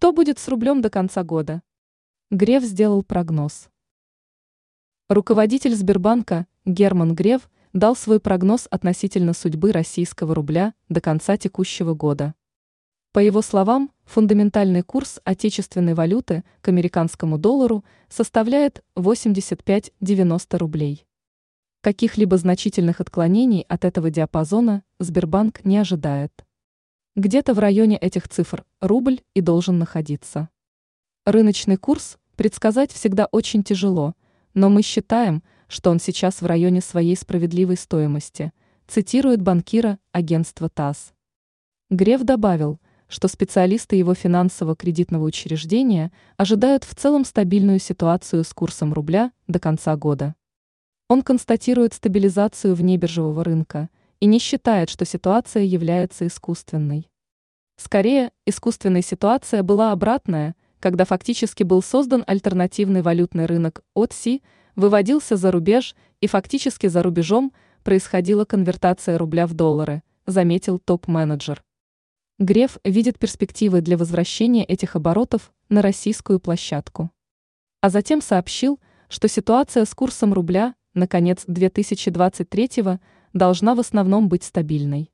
Что будет с рублем до конца года? Греф сделал прогноз. Руководитель Сбербанка Герман Греф дал свой прогноз относительно судьбы российского рубля до конца текущего года. По его словам, фундаментальный курс отечественной валюты к американскому доллару составляет 85-90 рублей. Каких-либо значительных отклонений от этого диапазона Сбербанк не ожидает. Где-то в районе этих цифр рубль и должен находиться. Рыночный курс предсказать всегда очень тяжело, но мы считаем, что он сейчас в районе своей справедливой стоимости, цитирует банкира агентства ТАСС. Греф добавил, что специалисты его финансово-кредитного учреждения ожидают в целом стабильную ситуацию с курсом рубля до конца года. Он констатирует стабилизацию внебиржевого рынка и не считает, что ситуация является искусственной. Скорее, искусственной ситуация была обратная, когда фактически был создан альтернативный валютный рынок ОТСИ, выводился за рубеж и фактически за рубежом происходила конвертация рубля в доллары, заметил топ-менеджер. Греф видит перспективы для возвращения этих оборотов на российскую площадку. А затем сообщил, что ситуация с курсом рубля на конец 2023 должна в основном быть стабильной.